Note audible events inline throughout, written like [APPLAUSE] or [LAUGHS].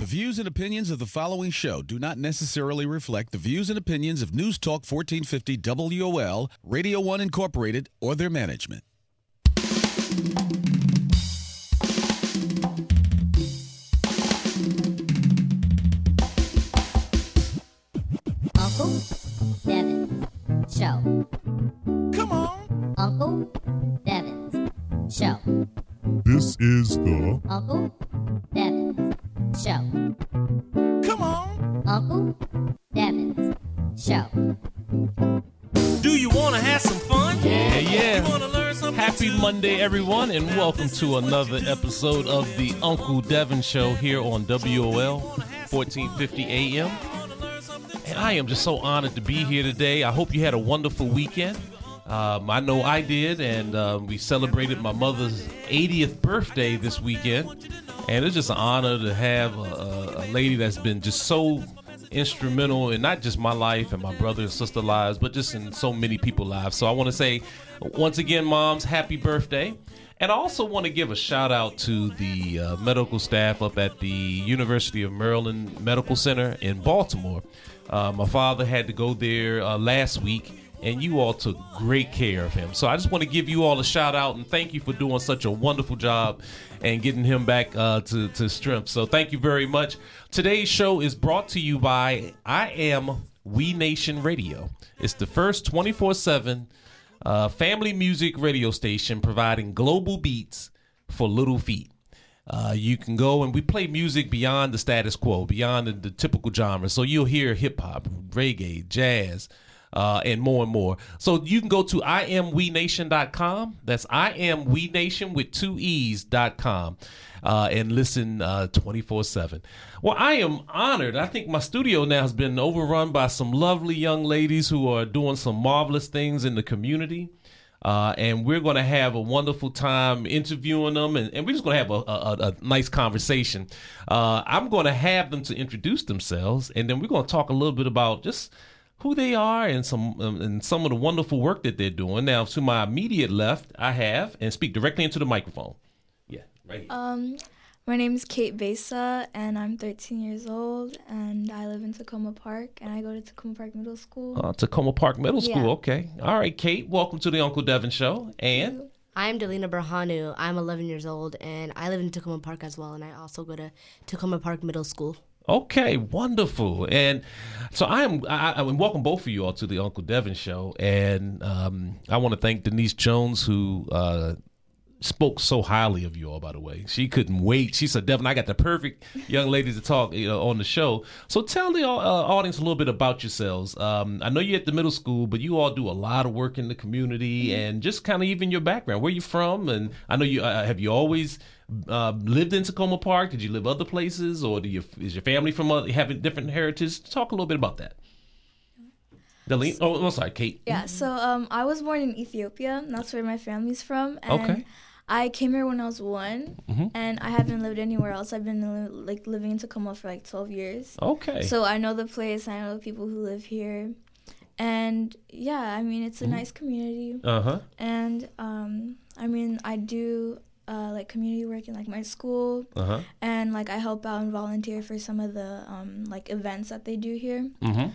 The views and opinions of the following show do not necessarily reflect the views and opinions of News Talk 1450 WOL, Radio 1 Incorporated, or their management. Uncle Devin's Show. Come on. Uncle Devin's Show. This is the Uncle Devin's Show. Come on. Uncle Devin's Show. Do you want to have some fun? Yeah, You yeah. want to learn something? Happy too? Monday, everyone, and welcome to another episode of the Uncle Devin Show here on WOL 1450 AM. And I am just so honored to be here today. I hope you had a wonderful weekend. Um, I know I did, and um, we celebrated my mother's 80th birthday this weekend. And it's just an honor to have a, a, lady that's been just so instrumental in not just my life and my brother and sister lives, but just in so many people's lives. So I want to say once again, moms, happy birthday. And I also want to give a shout out to the uh, medical staff up at the University of Maryland Medical Center in Baltimore. Uh, my father had to go there uh, last week, and you all took great care of him. So I just want to give you all a shout out and thank you for doing such a wonderful job and getting him back uh, to, to strength. So thank you very much. Today's show is brought to you by I Am We Nation Radio. It's the first 24 7 uh, family music radio station providing global beats for little feet. Uh, you can go and we play music beyond the status quo, beyond the, the typical genre. So you'll hear hip hop, reggae, jazz, uh, and more and more. So you can go to iamwenation.com. That's iamwenation with two e's.com. Uh, and listen uh, 24-7 well i am honored i think my studio now has been overrun by some lovely young ladies who are doing some marvelous things in the community uh, and we're going to have a wonderful time interviewing them, and, and we're just going to have a, a, a nice conversation. Uh, I'm going to have them to introduce themselves, and then we're going to talk a little bit about just who they are and some um, and some of the wonderful work that they're doing. Now, to my immediate left, I have and speak directly into the microphone. Yeah, right here. Um, my name is Kate Besa, and I'm 13 years old, and I live in Takoma Park, and I go to Takoma Park Middle School. Uh, Takoma Park Middle School. Yeah. Okay, all right, Kate. Welcome to the Uncle Devin Show. And I'm Delina Berhanu. I'm 11 years old and I live in Takoma Park as well. And I also go to Takoma Park Middle School. Okay, wonderful. And so I am. I, I welcome both of you all to the Uncle Devin Show. And um, I want to thank Denise Jones who. Uh, Spoke so highly of you all, by the way. She couldn't wait. She said, "Devin, I got the perfect young lady to talk you know, on the show." So tell the uh, audience a little bit about yourselves. Um, I know you're at the middle school, but you all do a lot of work in the community, and just kind of even your background, where you from, and I know you uh, have you always uh, lived in Takoma Park. Did you live other places, or do you is your family from other, having different heritage? Talk a little bit about that. Delene, oh, I'm sorry, Kate. Yeah, so um, I was born in Ethiopia, and that's where my family's from. And Okay. I came here when I was one, and I haven't lived anywhere else. I've been like living in Tacoma for like 12 years. Okay. So I know the place, I know the people who live here. And yeah, I mean, it's a nice community. uh huh. And um, I mean, I do uh, like community work in like my school, Uh huh. and like I help out and volunteer for some of the um, like events that they do here. Mm-hmm.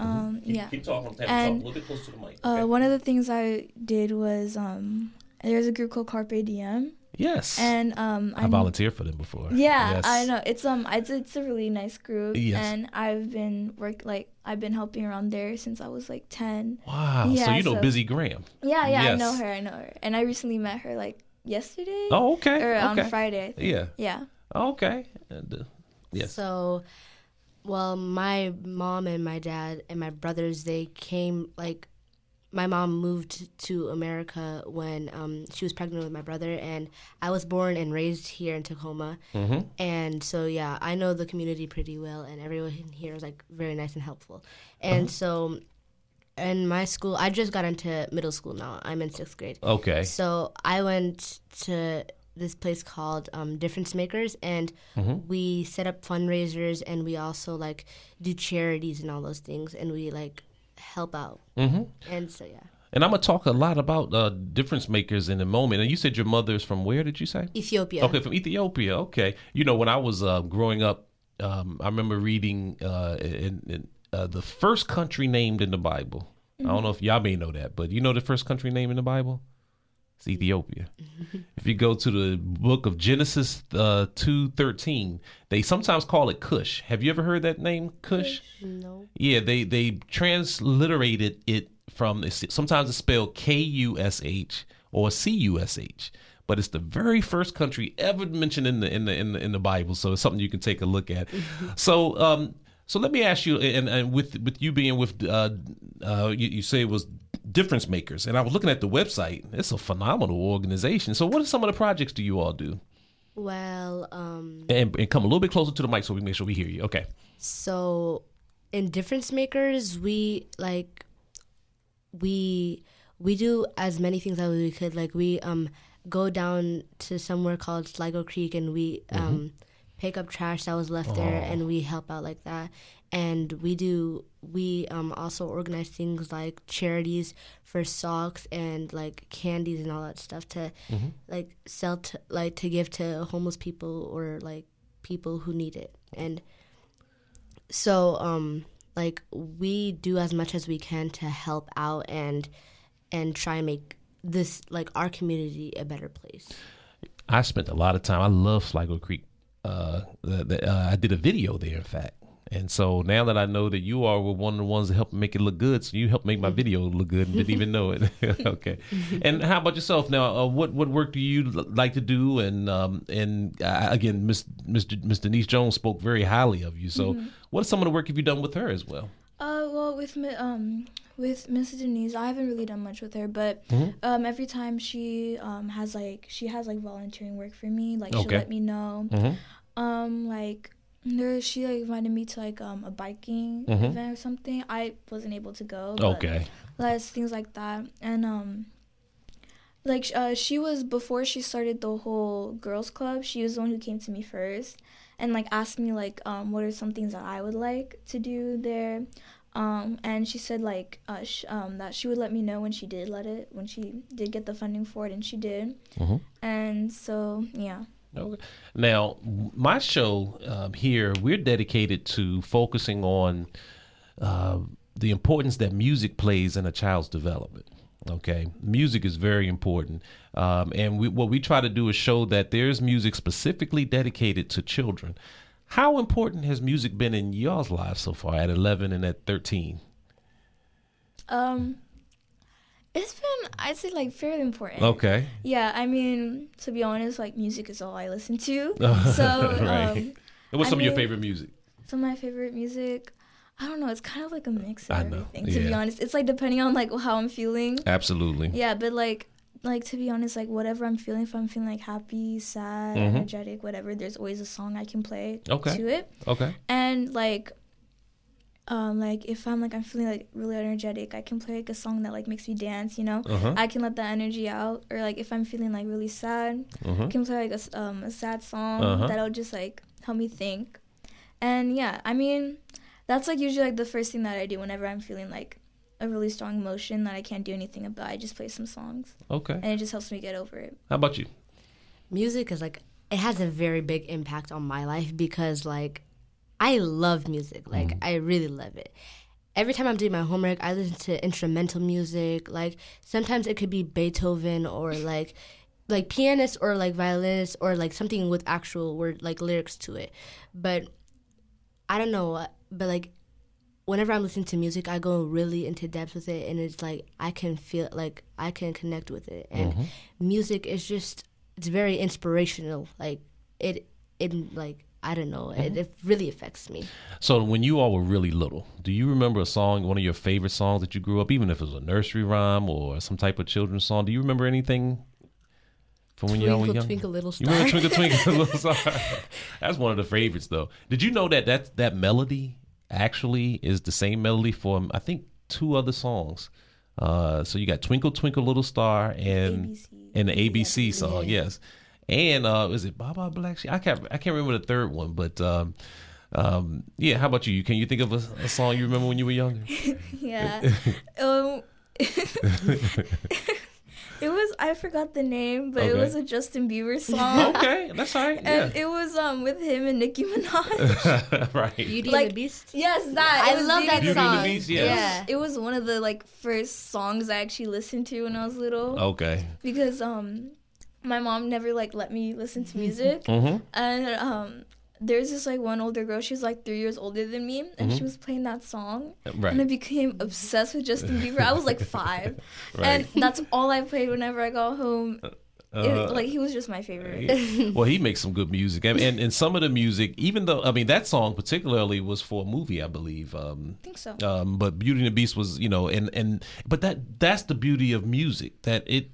Um, Keep, yeah. Keep talking. And, talk a little bit closer to the mic. Uh, one of the things I did was um, there's a group called Carpe Diem, yes. and um, I volunteered for them before. Yeah, Yes. I know it's um it's it's a really nice group, Yes. and I've been work like I've been helping around there since I was like ten. Wow. so you know so- Busy Graham. Yeah, yeah, I know her, I know her, and I recently met her like yesterday. Oh, okay. or on okay. Friday. I think. Yeah. Yeah. Okay. And, uh, yes. So, well, my mom and my dad and my brothers, they came like my mom moved to America when um, she was pregnant with my brother, and I was born and raised here in Takoma. Mm-hmm. And so, yeah, I know the community pretty well, and everyone here is like very nice and helpful. And so, in my school, I just got into middle school now. I'm in sixth grade. Okay. So I went to this place called um, Difference Makers, and we set up fundraisers, and we also like do charities and all those things, and we like help out. Mm-hmm. And so yeah, And I'm gonna talk a lot about uh, difference makers in a moment. And you said your mother's from where? Did you say? Ethiopia. Okay, from Ethiopia. Okay. You know, when I was uh, growing up um, I remember reading uh, in, in uh, the first country named in the Bible. I don't know if y'all may know that, but you know the first country name in the Bible? It's Ethiopia. [LAUGHS] if you go to the book of Genesis uh, two thirteen, they sometimes call it Cush. Have you ever heard that name, Cush? No. Yeah, they they transliterated it from sometimes it's spelled K U S H or C U S H, but it's the very first country ever mentioned in the in the in the, in the Bible. So it's something you can take a look at. [LAUGHS] so um so let me ask you, and, and with with you being with uh uh you, you say it was difference makers, and I was looking at the website. It's a phenomenal organization. So what are some of the projects do you all do? Well, um, And, and come a little bit closer to the mic so we make sure we hear you. Okay. so in difference makers, we like we we do as many things as we could. Like we um go down to somewhere called Sligo Creek and we um pick up trash that was left there and we help out like that. And we do we um also organize things like charities for socks and like candies and all that stuff to like sell to like to give to homeless people or like people who need it. And so um like we do as much as we can to help out and and try and make this like our community a better place I spent a lot of time. I love Sligo Creek. Uh, the, the, uh, I did a video there, in fact. And so now that I know that you are one of the ones that helped make it look good, so you helped make my video look good and didn't even know it. [LAUGHS] okay. And how about yourself? Now, uh, what what work do you l- like to do? And um, and uh, again, Miss Miss Miss Denise Jones spoke very highly of you. So, what is some of the work have you done with her as well? Well, with um with Miss Denise, I haven't really done much with her, but um every time she um has like she has like volunteering work for me, like she'll let me know. Mhm. Um, like there she like invited me to like um a biking Mhm. event or something. I wasn't able to go. but Okay. Less things like that, and um. Like uh, she was before she started the whole girls club. She was the one who came to me first, and like asked me like um what are some things that I would like to do there, um and she said like uh sh- um that she would let me know when she did let it when she did get the funding for it and she did, Mhm. and so yeah. Okay. Now, my show um, here, we're dedicated to focusing on uh, the importance that music plays in a child's development. Okay, music is very important, um, and we, what we try to do is show that there's music specifically dedicated to children. How important has music been in y'all's lives so far at 11 and at 13? Um, it's been I'd say like fairly important. Okay. Yeah, I mean to be honest, like music is all I listen to. [LAUGHS] So Right. um, And what's I some of your favorite music? some of my favorite music. I don't know. It's kind of like a mix of I know, everything. To be honest, it's like depending on like how I'm feeling. Absolutely. Yeah, but like like to be honest, like whatever I'm feeling, if I'm feeling like happy, sad, Mhm. energetic, whatever, there's always a song I can play Okay. to it. Okay. And like um like if I'm like I'm feeling like really energetic, I can play like a song that like makes me dance, you know? Uh-huh. I can let that energy out or like if I'm feeling like really sad, I Uh-huh. can play like a, um, a sad song Uh-huh. that'll just like help me think. And yeah, I mean, that's like usually like the first thing that I do whenever I'm feeling like a really strong emotion that I can't do anything about. I just play some songs Okay. and it just helps me get over it. How about you? music is like it has a very big impact on my life because like I love music. Like mm-hmm. I really love it. Every time I'm doing my homework, I listen to instrumental music. Like sometimes it could be Beethoven or like like pianist or like violinist or like something with actual word like lyrics to it. But I don't know, but like whenever I'm listening to music, I go really into depth with it, and it's like I can feel like I can connect with it, and mm-hmm. music is just it's very inspirational. Like it, it like I don't know, it, mm-hmm. it really affects me. So when you all were really little, do you remember a song, one of your favorite songs that you grew up, even if it was a nursery rhyme or some type of children's song? Do you remember anything from when y'all were Twinkle, young? twinkle, little star. You remember. Twinkle Twinkle [LAUGHS] Little Star? That's one of the favorites, though. Did you know that that that melody actually is the same melody for I think two other songs? Uh, so you got Twinkle Twinkle Little Star and ABC. and the ABC song, yes. And uh, is it Baa Baa Black Sheep? I can't I can't remember the third one, but um, um, yeah. How about you? Can you think of a, a song you remember when you were younger? [LAUGHS] Yeah. um, [LAUGHS] [LAUGHS] It was I forgot the name, but it was a Justin Bieber [LAUGHS] song. okay, that's all right. And Yeah. it was um with him and Nicki Minaj. [LAUGHS] right. Beauty Like- and the Beast. yes, that. I It was love that Beauty Beauty and the song. Beast, yes. Yeah. It was one of the like first songs I actually listened to when I was little Okay. because um my mom never like let me listen to [LAUGHS] music Mm-hmm. and um there's this like one older girl she's like three years older than me and Mm-hmm. she was playing that song Right. and I became obsessed with Justin [LAUGHS] Bieber. I was like five, [LAUGHS] Right. and that's all I played whenever I got home. It- Uh, like he was just my favorite. Well, he makes some good music, and, and and some of the music, even though I mean that song particularly was for a movie, I believe. Um, I think so. um, but Beauty and the Beast was, you know, and and but that that's the beauty of music that it.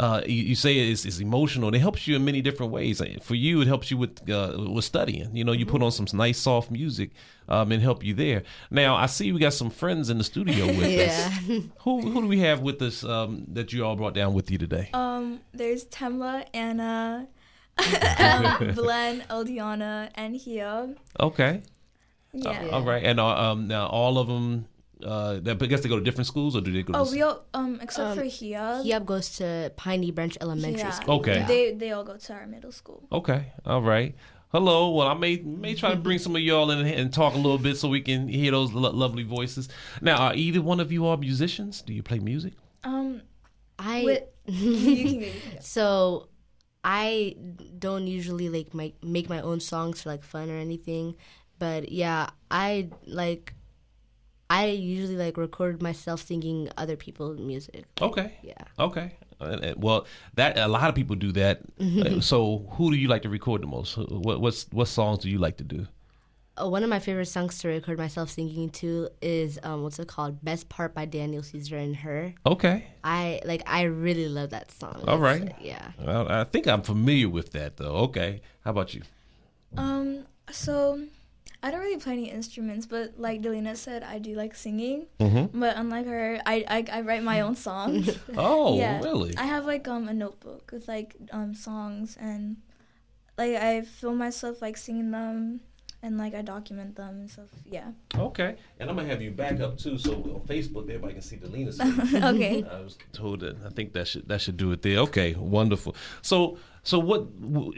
Uh, you, you say it's, it's emotional. and It helps you in many different ways. For you, it helps you with uh, with studying. You know, you put on some nice soft music um, and help you there. Now, I see we got some friends in the studio [LAUGHS] with us. Yeah. [LAUGHS] Who who do we have with us um, that you all brought down with you today? Um, there's Temla, Anna, [LAUGHS] um, Glenn, Eldiana, and Hia. Okay. Yeah. All right, and uh, um, now all of them. Uh, I guess they go to different schools, or do they go? Oh, to we all um except Um, for Hia. Hiab goes to Piney Branch Elementary yeah. School. Okay. They they all go to our middle school. Okay, all right. Hello. Well, I may may try to bring some of y'all in and talk a little bit so we can hear those lo- lovely voices. Now, are either one of you all musicians? Do you play music? Um, I with [LAUGHS] you can, you can go. so I don't usually like my, make my own songs for like fun or anything, but yeah, I like I usually like record myself singing other people's music. Okay. Yeah. Okay. Uh, uh, well, that a lot of people do that. [LAUGHS] Uh, so, who do you like to record the most? What what's what songs do you like to do? Uh, one of my favorite songs to record myself singing to is um, what's it called? Best Part by Daniel Caesar and Her. Okay. I like I really love that song. All It's, right. yeah. Well, I think I'm familiar with that though. Okay. How about you? Um, so I don't really play any instruments, but like Delina said, I do like singing. Mm-hmm. But unlike her, I, I I write my own songs. [LAUGHS] [LAUGHS] Oh, yeah, really? I have like um a notebook with like um songs and like I film myself like singing them and like I document them and stuff. Yeah. Okay. And I'm gonna have you back up too, so on Facebook everybody can see Delina's [LAUGHS] face. okay. I was told that. I think that should that should do it there. Okay, wonderful. So so what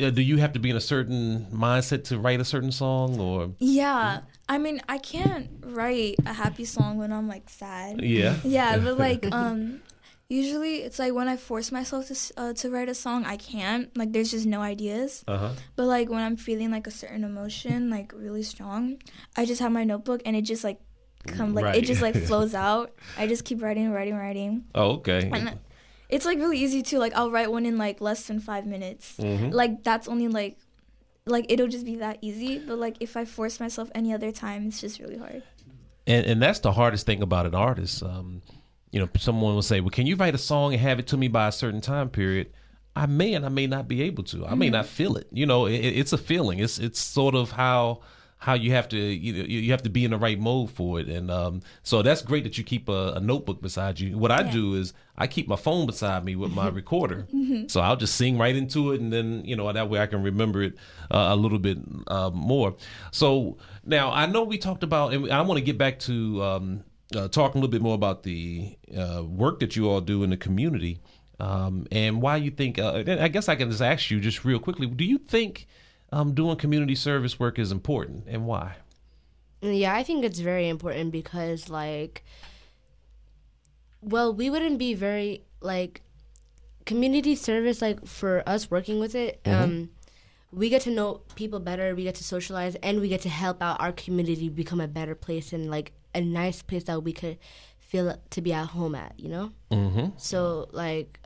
uh, do you have to be in a certain mindset to write a certain song or? Yeah. I mean, I can't write a happy song when I'm like sad. Yeah. Yeah, but [LAUGHS] like um usually it's like when I force myself to uh, to write a song, I can't. Like there's just no ideas. Uh huh. But like when I'm feeling like a certain emotion, like really strong, I just have my notebook and it just like come like Right. it just like [LAUGHS] flows out. I just keep writing, writing, writing. Oh, okay. And it's like really easy too. Like I'll write one in like less than five minutes. Mhm. Like that's only like like it'll just be that easy. But like if I force myself any other time, it's just really hard. And and that's the hardest thing about an artist. Um, you know, someone will say, "Well, can you write a song and have it to me by a certain time period?" I may and I may not be able to. I may not feel it. You know, it, it's a feeling. It's it's sort of how how you have to you know, you have to be in the right mode for it. And um, so that's great that you keep a, a notebook beside you. What I Yeah. do is I keep my phone beside me with my [LAUGHS] recorder. So I'll just sing right into it, and then you know that way I can remember it uh, a little bit uh, more. So now I know we talked about, and I want to get back to um, uh, talking a little bit more about the uh, work that you all do in the community. Um, and why you think? Uh, I guess I can just ask you just real quickly. Do you think um, doing community service work is important, and why? Yeah, I think it's very important because like well, we wouldn't be very like community service like for us working with it. Um we get to know people better, we get to socialize and we get to help out our community become a better place and like a nice place that we could feel to be at home at, you know? Mm-hmm. So like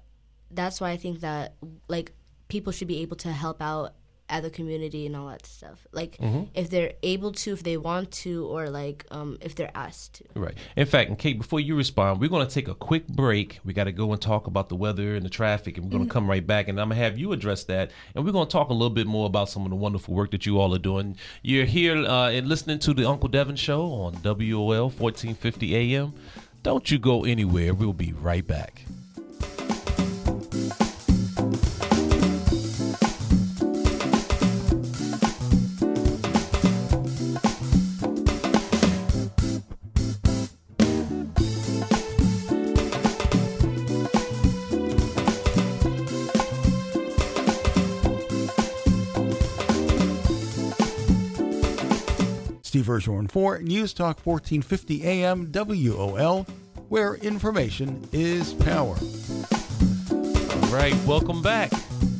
that's why I think that like people should be able to help out at the community and all that stuff. Like if they're able to, if they want to, or like um, if they're asked to. Right. In fact, and Kate, before you respond, we're going to take a quick break. We got to go and talk about the weather and the traffic, and we're going to come right back. And I'm going to have you address that. And we're going to talk a little bit more about some of the wonderful work that you all are doing. You're here uh, and listening to the Uncle Devin Show on WOL 1450 AM. Don't you go anywhere. We'll be right back. Steve Bergeron for News Talk 1450 AM WOL, where information is power. All right, welcome back.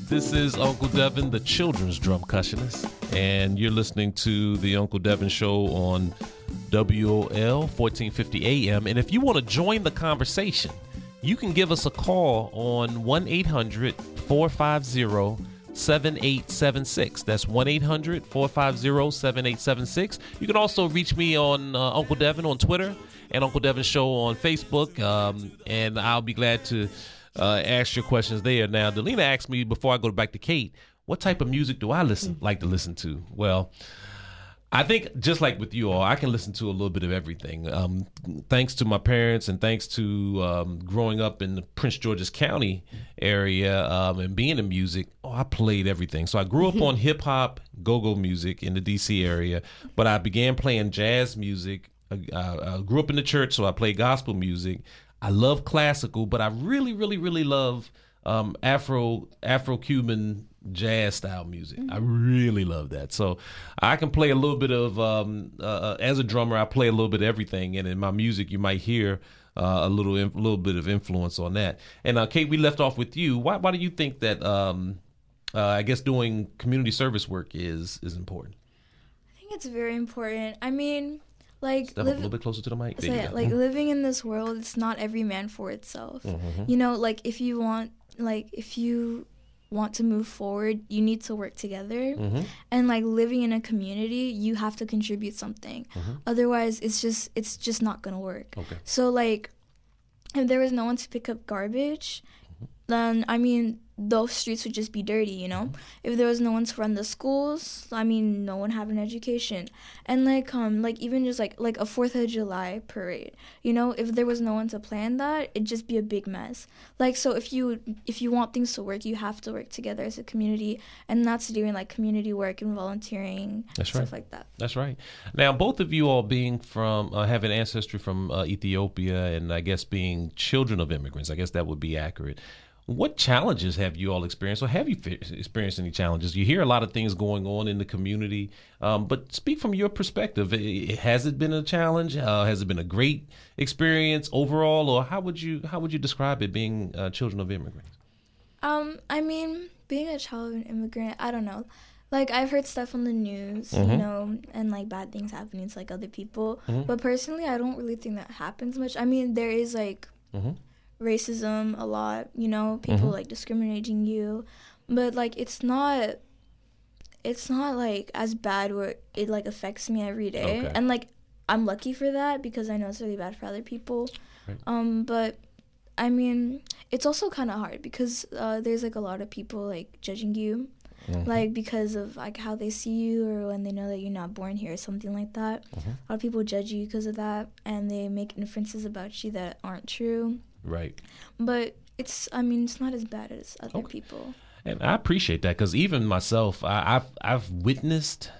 This is Uncle Devin, the children's drumcussionist, and you're listening to the Uncle Devin Show on WOL 1450 AM. And if you want to join the conversation, you can give us a call on 1 800 450 7876. That's 1 800 450 7876. You can also reach me on uh, Uncle Devin on Twitter and Uncle Devin Show on Facebook, um, and I'll be glad to uh, ask your questions there. Now, Delina asked me before I go back to Kate, what type of music do I listen like to listen to? Well, I think just like with you all, I can listen to a little bit of everything. Um, thanks to my parents and thanks to um, growing up in the Prince George's County area um, and being in music, oh, I played everything. So I grew up [LAUGHS] on hip hop, go go music in the DC area, but I began playing jazz music. I, I, I grew up in the church, so I played gospel music. I love classical, but I really, really, really love um, Afro Afro Cuban jazz style music. I really love that. So I can play a little bit of um, uh, as a drummer. I play a little bit of everything, and in my music, you might hear uh, a little a little bit of influence on that. And uh, Kate, we left off with you. Why why do you think that? Um, uh, I guess doing community service work is is important. I think it's very important. I mean, like Step up a little bit closer to the mic. So yeah, like living in this world, it's not every man for itself. Mm-hmm. You know, like if you want, like if you want to move forward, you need to work together. Mm-hmm. And like living in a community, you have to contribute something. Otherwise, it's just it's just not gonna work. Okay. So like, if there was no one to pick up garbage, then I mean those streets would just be dirty, you know. If there was no one to run the schools, I mean no one have an education, and like um like even just like like a Fourth of July parade, you know, if there was no one to plan that, it'd just be a big mess. Like so, if you if you want things to work, you have to work together as a community, and that's doing like community work and volunteering, That's stuff right. like that. That's right. Now, both of you all being from, uh, having ancestry from uh, Ethiopia and I guess being children of immigrants, I guess that would be accurate. What challenges have you all experienced, or have you experienced any challenges? You hear a lot of things going on in the community, um, but speak from your perspective. Has it been a challenge? Uh, has it been a great experience overall, or how would you how would you describe it being uh, children of immigrants? Um, I mean, being a child of an immigrant, I don't know. Like I've heard stuff on the news, Mm-hmm. you know, and like bad things happening to like other people. But personally, I don't really think that happens much. I mean, there is like Mm-hmm. Racism a lot, you know, people like discriminating you, but like it's not it's not like as bad where it like affects me every day. Okay. And like I'm lucky for that because I know it's really bad for other people. Right. Um but I mean, it's also kind of hard because uh, there's like a lot of people like judging you, Mm-hmm. like because of like how they see you or when they know that you're not born here or something like that. Mm-hmm. A lot of people judge you because of that, and they make inferences about you that aren't true. Right. But it's, I mean, it's not as bad as other Okay. people. And I appreciate that because even myself, I, I've I've witnessed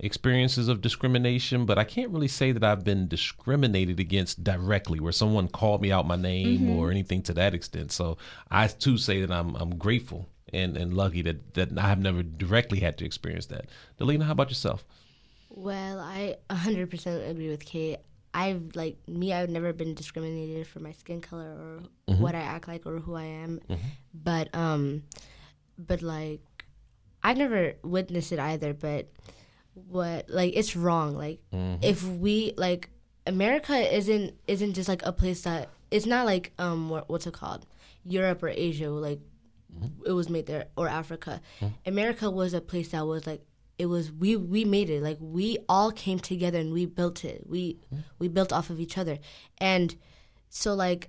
experiences of discrimination, but I can't really say that I've been discriminated against directly, where someone called me out my name mm-hmm. or anything to that extent. So I too say that I'm I'm grateful and, and lucky that that I have never directly had to experience that. Delina, how about yourself? Well, I 100% agree with Kate. I've like me. I've never been discriminated for my skin color or mm-hmm. what I act like or who I am, mm-hmm. but um, but like I've never witnessed it either. But what like it's wrong. Like mm-hmm. if we like America isn't isn't just like a place that it's not like um what, what's it called Europe or Asia like it was made there or Africa. America was a place that was like it was we we made it like we all came together and we built it. We we built off of each other. And so like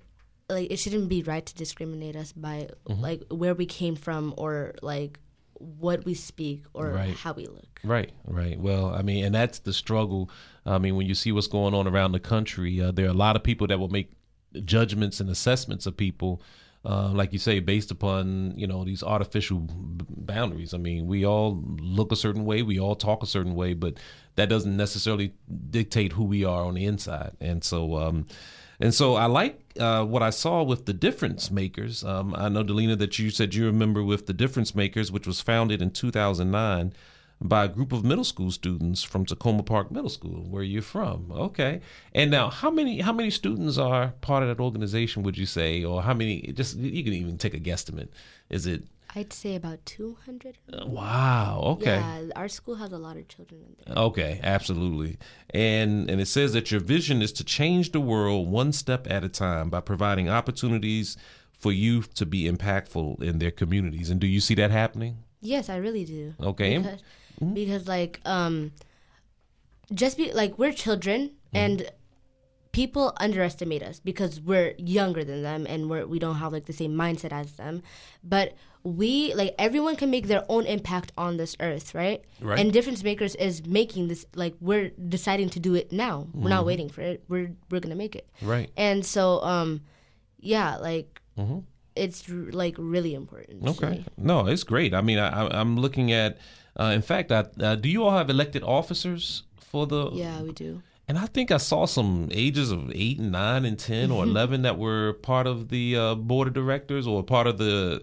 like it shouldn't be right to discriminate us by like where we came from or like what we speak or Right. how we look. Right, right. Well, I mean, and that's the struggle. I mean, when you see what's going on around the country, uh, there are a lot of people that will make judgments and assessments of people, uh, like you say, based upon you know these artificial b- boundaries. I mean, we all look a certain way, we all talk a certain way, but that doesn't necessarily dictate who we are on the inside. And so, um, and so, I like uh, what I saw with the Difference Makers. Um, I know, Delina, that you said you remember with the Difference Makers, which was founded in 2009. By a group of middle school students from Takoma Park Middle School, where you're from. Okay. And now, how many how many students are part of that organization? Would you say, or how many? Just you can even take a guesstimate. Is it? I'd say about 200. uh, Wow. Okay. Yeah, our school has a lot of children in there. Okay, absolutely. And and it says that your vision is to change the world one step at a time by providing opportunities for youth to be impactful in their communities. And do you see that happening? Yes, I really do. Okay. Because, because like um just be like we're children and people underestimate us because we're younger than them and we're we don't have like the same mindset as them. But we like everyone can make their own impact on this earth, right? Right. And difference makers is making this like we're deciding to do it now. We're not waiting for it. We're we're gonna make it. Right. And so um yeah, like it's like really important. Okay. No, it's great. I mean, I, I- I'm looking at. Uh, in fact, I, uh, do you all have elected officers for the? Yeah, we do. And I think I saw some ages of eight and nine and 10 or 11 that were part of the uh, board of directors or part of the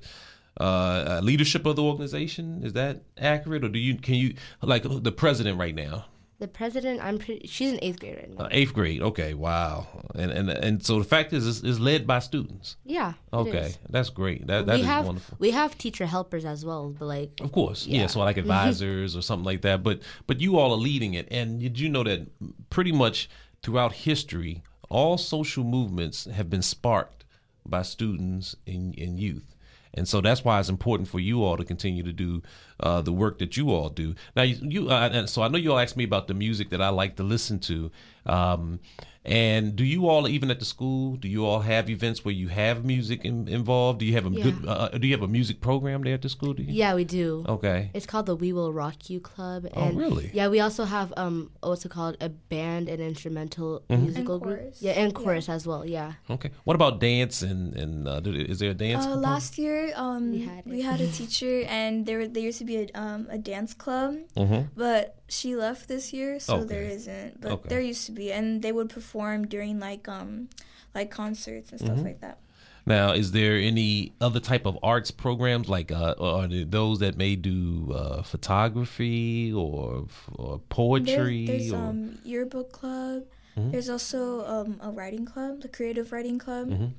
uh, uh, leadership of the organization. Is that accurate? Or do you, can you, like the president right now? The president, I'm pretty. She's an eighth grader right now. Uh, eighth grade. Okay. Wow. And, and, and so the fact is, it's, it's led by students. yeah. Okay. That's great. That, that we is have wonderful. we have teacher helpers as well, but like Of course, yeah. Yeah. So like advisors or something like that. But but you all are leading it, and did you know that pretty much throughout history, all social movements have been sparked by students and, and youth. And so that's why it's important for you all to continue to do uh, the work that you all do. Now, you, you uh, and so I know you all asked me about the music that I like to listen to. Um, and do you all, even at the school, do you all have events where you have music in, involved? Do you have a Yeah. good? Uh, do you have a music program there at the school? Do you? yeah, we do. Okay. It's called the We Will Rock You Club. Oh, And really? Yeah, we also have um what's it called? A band and instrumental Mm-hmm. musical And group. Yeah, and Yeah. chorus as well. Yeah. Okay. What about dance and and uh, did- is there a dance? Uh, last year, um, We had, we had had, a [LAUGHS] teacher, and there there used to be a um a dance club, Mhm. but she left this year, so there Okay. isn't. But Okay. there used to be, and they would perform during like um like concerts and stuff Mm-hmm. like that. Now, is there any other type of arts programs like uh, or are there those that may do uh, photography or or There, poetry? there's or, um yearbook club. Mm-hmm. There's also um a writing club, the creative writing club. Mhm.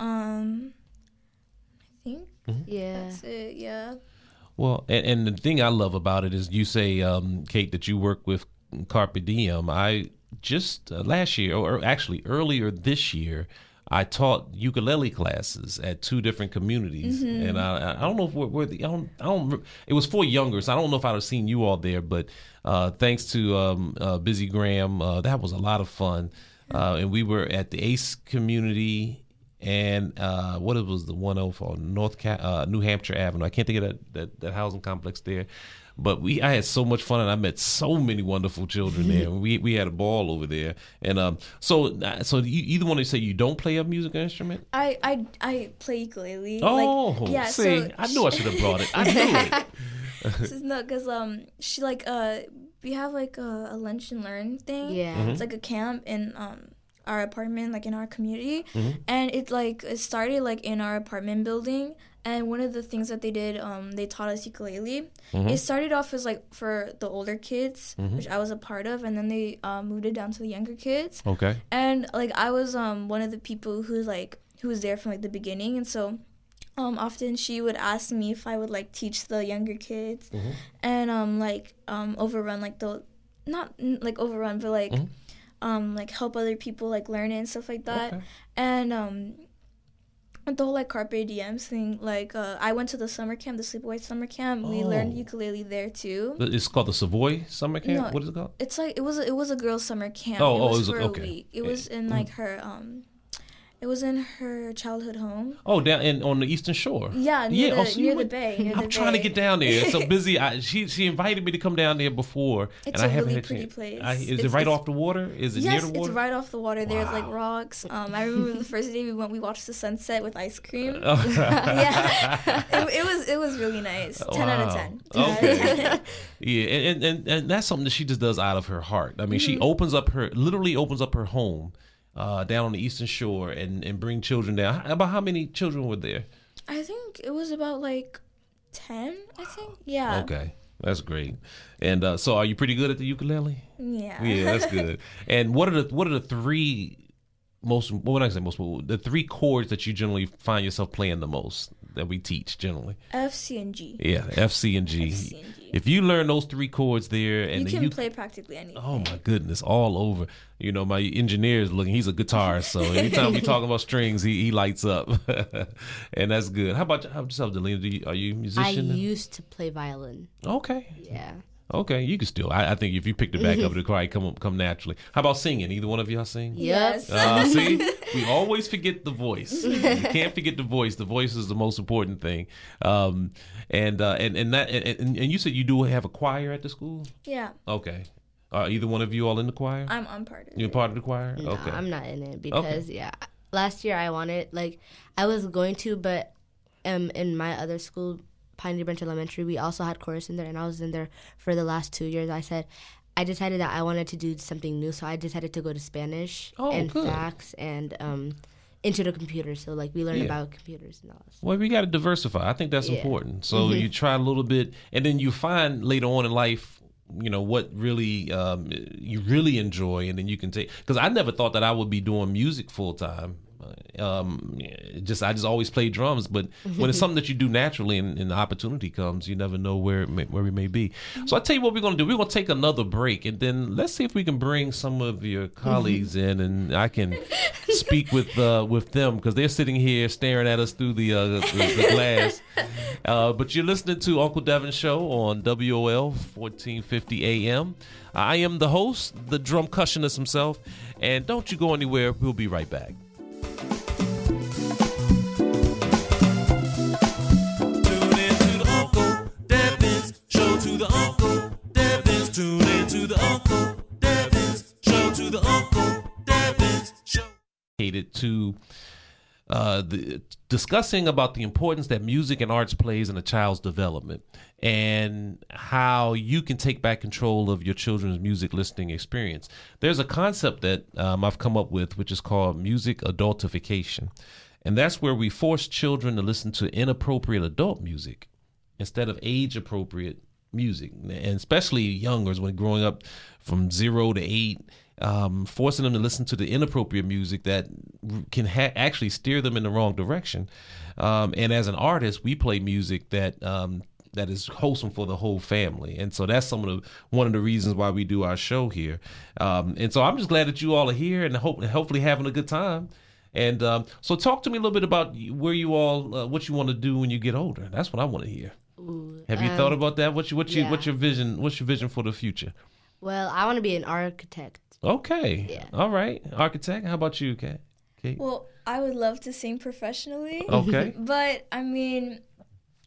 Um, I think Yeah. that's it. Yeah. Well, and, and the thing I love about it is you say, um, Kate, that you work with Carpe Diem. I just uh, last year, or actually earlier this year, I taught ukulele classes at two different communities, and I, I don't know if we're, we're the, I don't, I don't, it was for younger, so I don't know if I'd have seen you all there, but uh, thanks to um, uh, Busy Graham, uh, that was a lot of fun, uh, and we were at the Ace community and uh, what it was the one over on North Ca- uh, New Hampshire Avenue. I can't think of that, that that housing complex there, but we I had so much fun and I met so many wonderful children there. [LAUGHS] we we had a ball over there, and um so uh, so you either want to say you don't play a musical instrument? I I I play ukulele. Oh, like, yeah. see, so I knew I should have brought it. I knew it. [LAUGHS] [LAUGHS] This is not because um she like uh we have like a, a lunch and learn thing. Yeah. Mm-hmm. It's like a camp and um our apartment, like in our community, Mm-hmm. and it like it started like in our apartment building. And one of the things that they did, um, they taught us ukulele. Mm-hmm. It started off as like for the older kids, which I was a part of, and then they uh, moved it down to the younger kids Okay. and like I was um one of the people who's like who was there from like the beginning, and so um often she would ask me if I would like teach the younger kids, Mm-hmm. and um like um overrun like the not like overrun but like um like help other people like learn it and stuff like that. Okay. and um. The whole like carpe diem thing, like uh, I went to the summer camp, the sleepaway summer camp. We learned Oh. ukulele there too. It's called the Savoy Summer Camp. No. What is it called? It's like it was a, it was a girls' summer camp. Oh, it oh, was, it was a- okay. a week. It was in like her um, it was in her childhood home. Oh, down in on the Eastern Shore. Yeah, near the- oh, you near the went- bay, near I'm the trying to get down there. It's so [LAUGHS] busy. I, she she invited me to come down there before, It's and I a haven't really had pretty chance. place. I, is it It's- right off the water? Is it yes, near the water? it's right off the water. There's like rocks. Um, I remember the first day we went, we watched the sunset with ice cream. [LAUGHS] [LAUGHS] yeah, it, it was it was really nice. Ten out of ten. 10 out Okay. 10. Yeah, and, and and that's something that she just does out of her heart. I mean, Mm-hmm. she opens up her literally opens up her home uh, down on the Eastern Shore and and bring children down. How- About how many children were there? I think it was about like ten. I think. Yeah. Okay. That's great. And uh, so, are you pretty good at the ukulele? Yeah. Yeah, that's [LAUGHS] good. and what are the what are the three most? What would I say most? The three chords that you generally find yourself playing the most that we teach generally. F, C, and G. Yeah, F, C, and G. F, C, and G. If you learn those three chords there, and you can u- play practically anything. Oh my goodness, all over. You know, my engineer is looking. He's a guitarist, so anytime we talking about strings, he, he lights up, [LAUGHS] and that's good. How about how about yourself, Delina? Do you, are you a I musician? I used to play violin. okay, Yeah. Okay, you can still. I, I think if you picked it back up, it'll probably come come naturally. How about singing? Either one of y'all sing? Yes. Uh, [LAUGHS] see, we always forget the voice. You can't forget the voice. The voice is the most important thing. Um, and uh, and and that and, and and you said you do have a choir at the school. Yeah. Okay. Are either one of you all in the choir? I'm I'm part of You're it. part of the choir. No, okay. I'm not in it because yeah, last year I wanted like I was going to, but um in my other school, Piney Branch Elementary, we also had chorus in there, and I was in there for the last two years. I said. I decided that I wanted to do something new, so I decided to go to Spanish Oh, and good. facts and um, into the computer. So like we learn Yeah. about computers and all. That. Well, we got to diversify. I think that's Yeah. important. So you try a little bit, and then you find later on in life, you know, what really um, you really enjoy, and then you can take. Because I never thought that I would be doing music full time. Um, just I just always play drums, but [LAUGHS] when it's something that you do naturally and, and the opportunity comes, you never know where it may, where we may be. So I tell you what we're gonna do. We're gonna take another break, and then let's see if we can bring some of your colleagues in, and I can [LAUGHS] speak with uh, with them because they're sitting here staring at us through the uh, the, the glass. [LAUGHS] Uh, but you're listening to Uncle Devin Show on WOL 1450 AM. I am the host, the drumcussionist himself, and don't you go anywhere. We'll be right back. Tune in to the Uncle Devins show to the Uncle Devins. Tune in to the Uncle Devins show to the Uncle Devins show. dedicated to uh, the, discussing about the importance that music and arts plays in a child's development and how you can take back control of your children's music listening experience. There's a concept that um, I've come up with, which is called music adultification. And that's where we force children to listen to inappropriate adult music instead of age appropriate music, and especially youngers when growing up from zero to eight, um, forcing them to listen to the inappropriate music that can ha- actually steer them in the wrong direction. Um, and as an artist, we play music that um, that is wholesome for the whole family, and so that's some of the one of the reasons why we do our show here. Um, and so I'm just glad that you all are here and hope hopefully having a good time. And um, so, talk to me a little bit about where you all, uh, what you want to do when you get older. That's what I want to hear. Have you thought about that? What's your, what's your, yeah. what's your vision? What's your vision for the future? Well, I want to be an architect. Okay. Yeah. All right. Architect. How about you, Kate? Kate? Well, I would love to sing professionally. Okay. [LAUGHS] But I mean,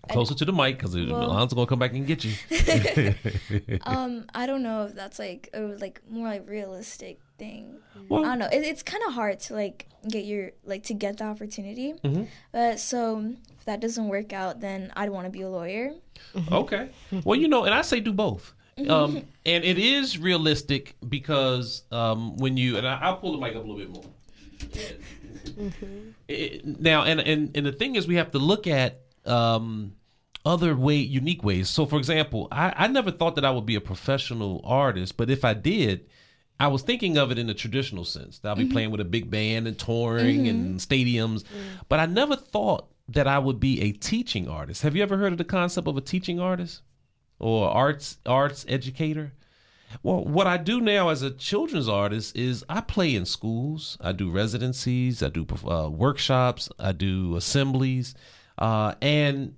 Closer to the mic because Well- Alon's gonna come back and get you. [LAUGHS] um, I don't know if that's like a like more like realistic thing. Well- I don't know. It, it's kind of hard to like get your like to get the opportunity. Mm-hmm. But so if that doesn't work out, then I'd want to be a lawyer. Okay. Well, you know, and I say do both. Um, [LAUGHS] and it is realistic because um, when you and I, I'll pull the mic up a little bit more. It- now, and, and and the thing is, we have to look at um, other way, unique ways. So, for example, I, I never thought that I would be a professional artist, but if I did, I was thinking of it in the traditional sense. That I'll be playing with a big band and touring and stadiums, but I never thought that I would be a teaching artist. Have you ever heard of the concept of a teaching artist or arts arts educator? Well, what I do now as a children's artist is I play in schools. I do residencies. I do uh, workshops. I do assemblies, uh, and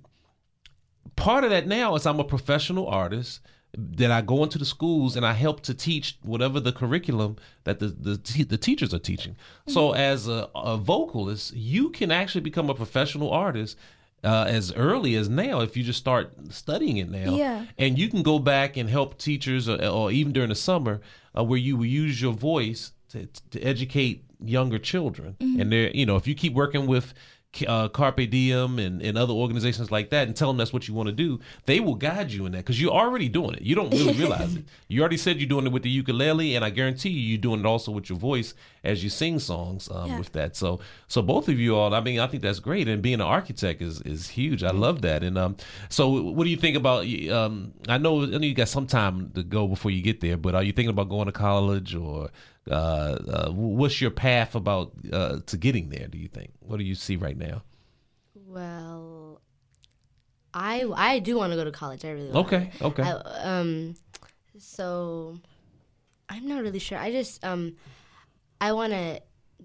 part of that now is I'm a professional artist that I go into the schools and I help to teach whatever the curriculum that the the, te- the teachers are teaching. So as a, a vocalist, you can actually become a professional artist uh, as early as now if you just start studying it now. Yeah. And you can go back and help teachers, or, or even during the summer, uh, where you will use your voice to, to educate younger children. And they're, you know, if you keep working with uh, Carpe Diem and, and other organizations like that and tell them that's what you want to do, they will guide you in that because you're already doing it. You don't really [LAUGHS] realize it. You already said you're doing it with the ukulele, and I guarantee you, you're doing it also with your voice as you sing songs um, Yeah. with that. So, so both of you all, I mean, I think that's great. And being an architect is is huge. I love that. And um, so, what do you think about? Um, I know, I know you got some time to go before you get there, but are you thinking about going to college or? Uh, uh, what's your path about uh, to getting there? Do you think? What do you see right now? Well, I I do want to go to college. I really want Okay, okay. I, um, so I'm not really sure. I just um, I want to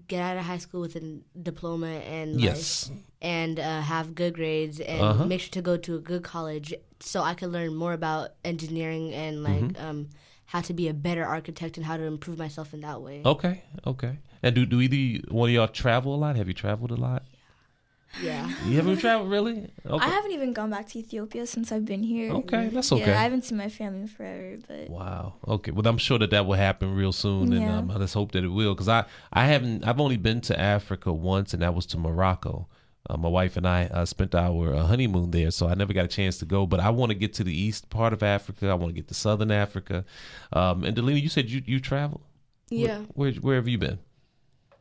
get out of high school with a diploma and like, Yes. and uh, have good grades and Uh-huh. make sure to go to a good college so I can learn more about engineering and like Mm-hmm. um, how to be a better architect and how to improve myself in that way. Okay, okay. And do do either one of y'all travel a lot? Have you traveled a lot? Yeah. You haven't traveled really? Okay. I haven't even gone back to Ethiopia since I've been here. Okay, that's okay. Yeah, I haven't seen my family in forever, but Wow. Okay. Well, I'm sure that that will happen real soon, and Yeah. um, let's hope that it will. Because I, I haven't. I've only been to Africa once, and that was to Morocco. Uh, my wife and I uh, spent our uh, honeymoon there, so I never got a chance to go. But I want to get to the east part of Africa. I want to get to southern Africa. Um, and Delina, you said you you traveled. Yeah. Where, where have you been?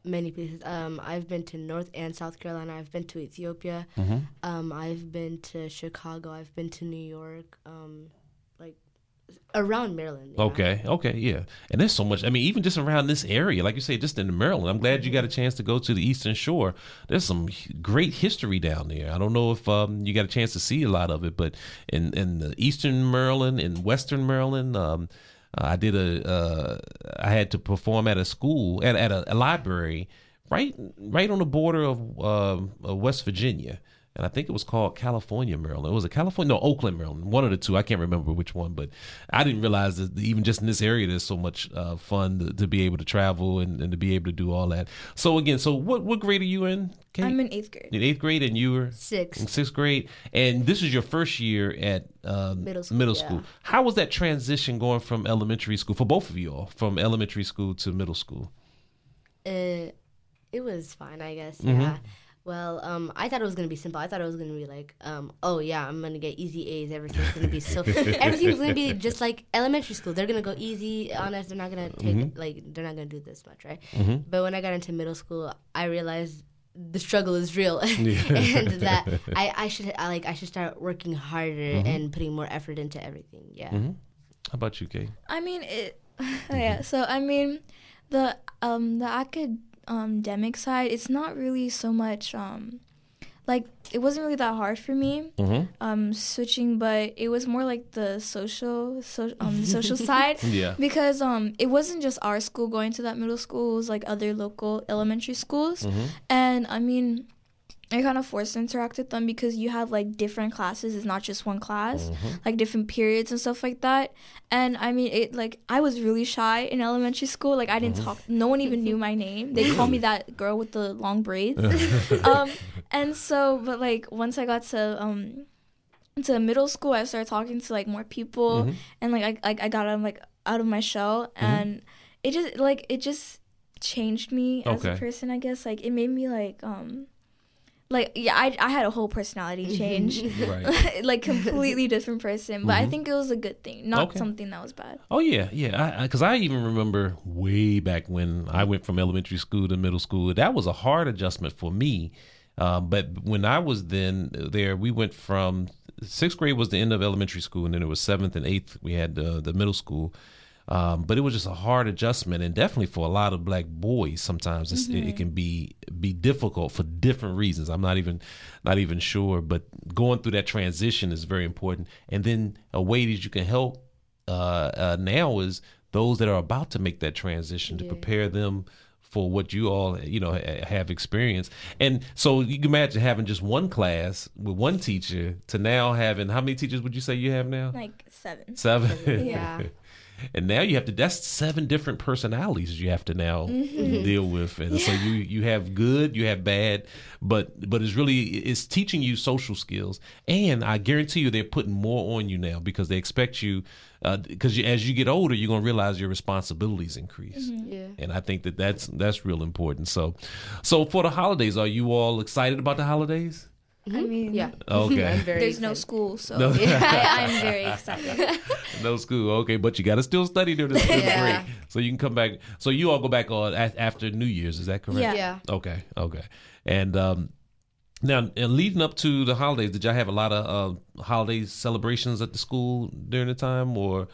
many places. Um, I've been to North and South Carolina. I've been to Ethiopia. Mm-hmm. Um, I've been to Chicago. I've been to New York. Um, around Maryland. Okay, okay, yeah. And there's so much. I mean, even just around this area, like you say, just in Maryland. I'm glad you got a chance to go to the Eastern Shore. There's some great history down there. I don't know if um, you got a chance to see a lot of it, but in in the Eastern Maryland, in Western Maryland. Um, I did a. Uh, I had to perform at a school at at a, a library right right on the border of uh, West Virginia, and I think it was called California, Maryland. It was a California, no Oakland, Maryland. One of the two. I can't remember which one, but I didn't realize that even just in this area, there's so much uh, fun to, to be able to travel and, and to be able to do all that. So again, so what what grade are you in? Kate? I'm in eighth grade. in eighth grade, and you were Six. in sixth grade, and this is your first year at um, Middle school, Middle yeah. school. How was that transition going from elementary school for both of you all, from elementary school to middle school? Uh, it was fine, I guess. Mm-hmm. Yeah. Well, um, I thought it was gonna be simple. I thought it was gonna be like, um, oh yeah, I'm gonna get easy A's. Everything's gonna be so. [LAUGHS] everything's gonna be just like elementary school. They're gonna go easy on us. They're not gonna take Mm-hmm. like they're not gonna do this much, right? But when I got into middle school, I realized the struggle is real, [LAUGHS] and that [LAUGHS] I, I should I, like I should start working harder Mm-hmm. and putting more effort into everything. Yeah. How about you, Kate? I mean it. yeah. So I mean, the um the academic side, it's not really so much um, like it wasn't really that hard for me Mm-hmm. um switching, but it was more like the social so um the [LAUGHS] social side. Yeah. Because um it wasn't just our school going to that middle school, it was like other local elementary schools. Mm-hmm. And I mean I kind of forced to interact with them because you have like different classes. It's not just one class, Mm-hmm. like different periods and stuff like that. And I mean, it like I was really shy in elementary school. Like I didn't Mm-hmm. talk. No one even knew my name. They called me that girl with the long braids. [LAUGHS] [LAUGHS] um, and so, but like once I got to um to middle school, I started talking to like more people, Mm-hmm. and like I like I got um, like out of my shell, and it just like it just changed me as a person. I guess like it made me like um like yeah I I had a whole personality change. [LAUGHS] Right. [LAUGHS] like completely different person, but I think it was a good thing, not Okay. something that was bad. Oh yeah, yeah. Because I, even remember way back when I went from elementary school to middle school. That was a hard adjustment for me. Um, but when I was then there, we went from sixth grade was the end of elementary school, and then it was seventh and eighth. We had uh, the middle school. Um, but it was just a hard adjustment, and definitely for a lot of black boys, sometimes it's, it, it can be be difficult for different reasons. I'm not even not even sure, but going through that transition is very important. And then a way that you can help uh, uh, now is those that are about to make that transition to prepare them for what you all you know have experienced and so you can imagine having just one class with one teacher to now having how many teachers would you say you have now Like seven. seven Yeah. [LAUGHS] and now you have to. That's seven different personalities you have to now mm-hmm. deal with, and so you you have good, you have bad, but but it's really it's teaching you social skills, and I guarantee you they're putting more on you now because they expect you uh, because you, as you get older, you're gonna realize your responsibilities increase. Mm-hmm. Yeah. And I think that that's that's real important. So, so for the holidays, are you all excited about the holidays? I mean, Yeah. [LAUGHS] Okay. I'm very there's no excited. school, so No. [LAUGHS] I, I'm [LAUGHS] very excited. No school, okay, but you got to still study during the spring Yeah. break, so you can come back. So you all go back on after New Year's, is that correct? Yeah. Yeah. Okay, okay. And um, now, and leading up to the holidays, did y'all have a lot of uh, holiday celebrations at the school during the time, or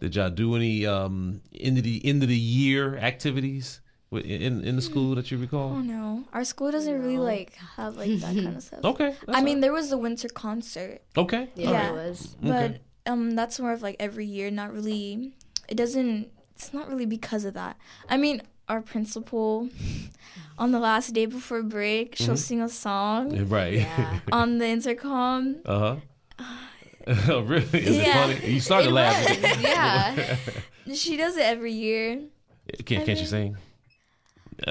did y'all do any um, end of the end of the year activities wi- in in the school that you recall? Oh no, our school doesn't really like have like that kind of [LAUGHS] stuff. Okay, I mean, there was the winter concert, okay, Yeah, Yeah. it was. but um, that's more of like every year. Not really. It doesn't. It's not really because of that. I mean, our principal, [LAUGHS] on the last day before break, she'll sing a song right. Yeah. [LAUGHS] on the intercom. Uh huh. [SIGHS] oh, really? Is Yeah. it funny? You started It laughing. was. yeah. She does it every year. Can't, can't you sing? [LAUGHS]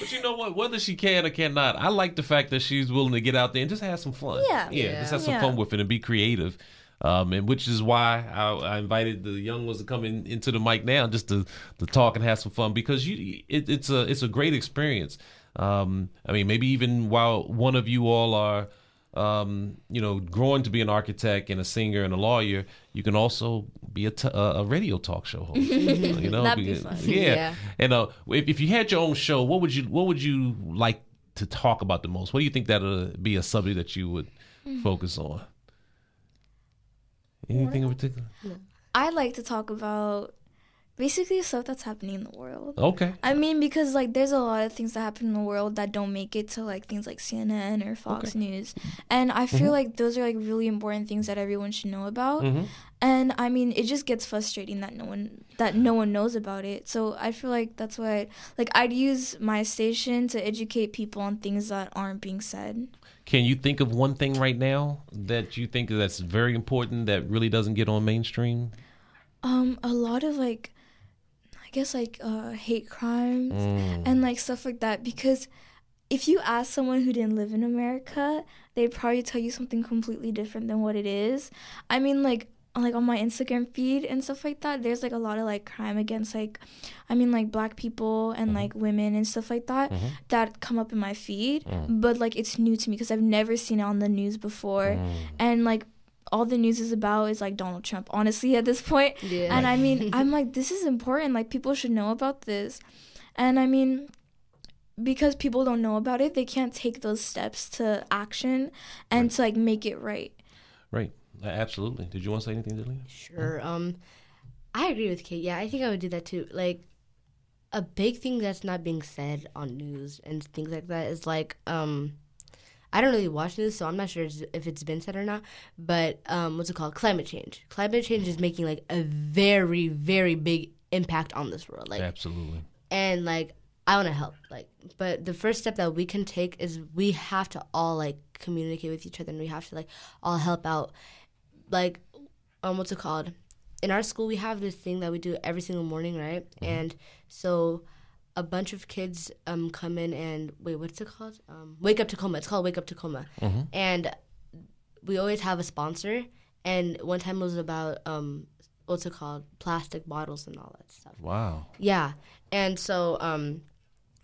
but you know what? Whether she can or cannot, I like the fact that she's willing to get out there and just have some fun. Yeah. yeah, just have some Yeah. fun with it and be creative. Um, and which is why I, I invited the young ones to come in, into the mic now, just to, to talk and have some fun because you it, it's a it's a great experience. Um, I mean, maybe even while one of you all are um, you know, growing to be an architect and a singer and a lawyer, you can also be a, t- a a radio talk show host. [LAUGHS] you know, That'd be because- fun. Yeah. Yeah. And uh, if, if you had your own show, what would you what would you like to talk about the most? What do you think that would be a subject that you would focus on? Anything in particular? I like to talk about basically stuff that's happening in the world. Okay. I mean, because like there's a lot of things that happen in the world that don't make it to like things like CNN or Fox News, and I feel like those are like really important things that everyone should know about. Mhm. And I mean, it just gets frustrating that no one that no one knows about it. So I feel like that's why like I'd use my station to educate people on things that aren't being said. Can you think of one thing right now that you think that's very important that really doesn't get on mainstream? Um, a lot of like, I guess like uh, hate crimes Mm. and like stuff like that. Because if you ask someone who didn't live in America, they'd probably tell you something completely different than what it is. I mean, like like on my Instagram feed and stuff like that, there's like a lot of like crime against like, I mean like black people and like women and stuff like that that come up in my feed. But like it's new to me because I've never seen it on the news before, and like all the news is about is like Donald Trump. Honestly, at this point, Yeah. and I mean, [LAUGHS] I'm like, this is important. Like, people should know about this. And I mean, because people don't know about it, they can't take those steps to action and to like make it right. Right. Absolutely. Did you want to say anything, Dillian? Sure. Um, I agree with Kate. Yeah, I think I would do that too. Like, a big thing that's not being said on news and things like that is like, um, I don't really watch news, so I'm not sure if it's been said or not. But um, what's it called? Climate change. Climate change is making like a very, very big impact on this world. Like, Absolutely. and like I want to help. Like, but the first step that we can take is we have to all like communicate with each other, and we have to like all help out. Like, um, what's it called? In our school, we have this thing that we do every single morning, right? And so a bunch of kids um come in and wait, what's it called? Um, Wake Up Takoma. It's called Wake Up Takoma, and we always have a sponsor. And one time it was about um, what's it called? Plastic bottles and all that stuff. Wow. Yeah. And so um